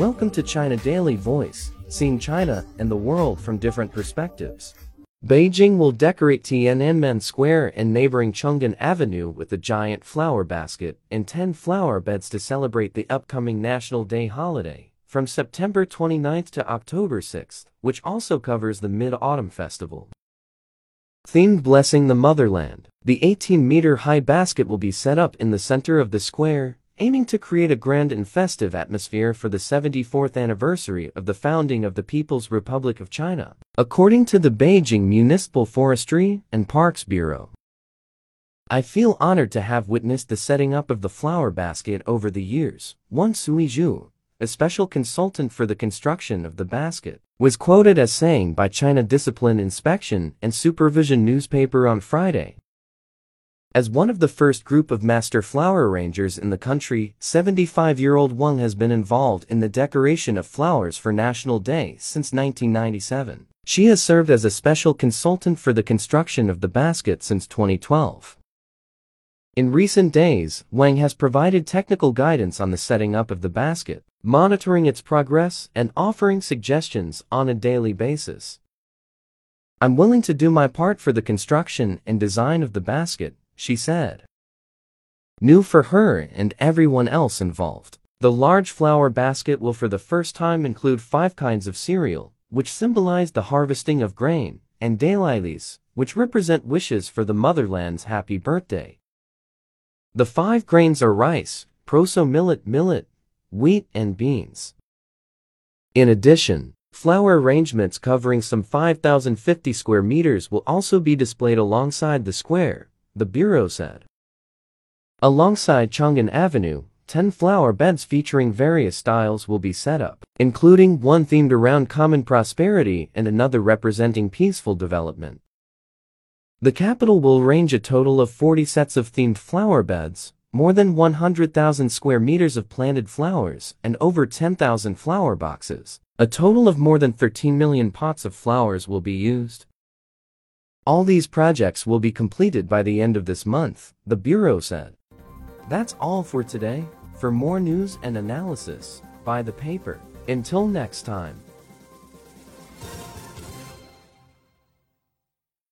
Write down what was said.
Welcome to China Daily Voice, seeing China and the world from different perspectives. Beijing will decorate Tiananmen Square and neighboring Chang'an Avenue with a giant flower basket and 10 flower beds to celebrate the upcoming National Day holiday, from September 29th to October 6th, which also covers the Mid-Autumn Festival. Themed Blessing the Motherland, the 18-meter-high basket will be set up in the center of the square, aiming to create a grand and festive atmosphere for the 74th anniversary of the founding of the People's Republic of China, according to the Beijing Municipal Forestry and Parks Bureau. I feel honored to have witnessed the setting up of the flower basket over the years, Wang Suizhi, a special consultant for the construction of the basket, was quoted as saying by China Discipline Inspection and Supervision newspaper on Friday. As one of the first group of master flower arrangers in the country, 75-year-old Wang has been involved in the decoration of flowers for National Day since 1997. She has served as a special consultant for the construction of the basket since 2012. In recent days, Wang has provided technical guidance on the setting up of the basket, monitoring its progress, and offering suggestions on a daily basis. I'm willing to do my part for the construction and design of the basket, she said. New for her and everyone else involved. The large flower basket will for the first time include five kinds of cereal, which symbolize the harvesting of grain, and daylilies, which represent wishes for the motherland's happy birthday. The five grains are rice, proso millet, millet, wheat, and beans. In addition, flower arrangements covering some 5,050 square meters will also be displayed alongside the square, the Bureau said. Alongside Chang'an Avenue, 10 flower beds featuring various styles will be set up, including one themed around common prosperity and another representing peaceful development. The capital will arrange a total of 40 sets of themed flower beds, more than 100,000 square meters of planted flowers, and over 10,000 flower boxes. A total of more than 13 million pots of flowers will be used. All these projects will be completed by the end of this month, the Bureau said. That's all for today. For more news and analysis, buy the paper. Until next time.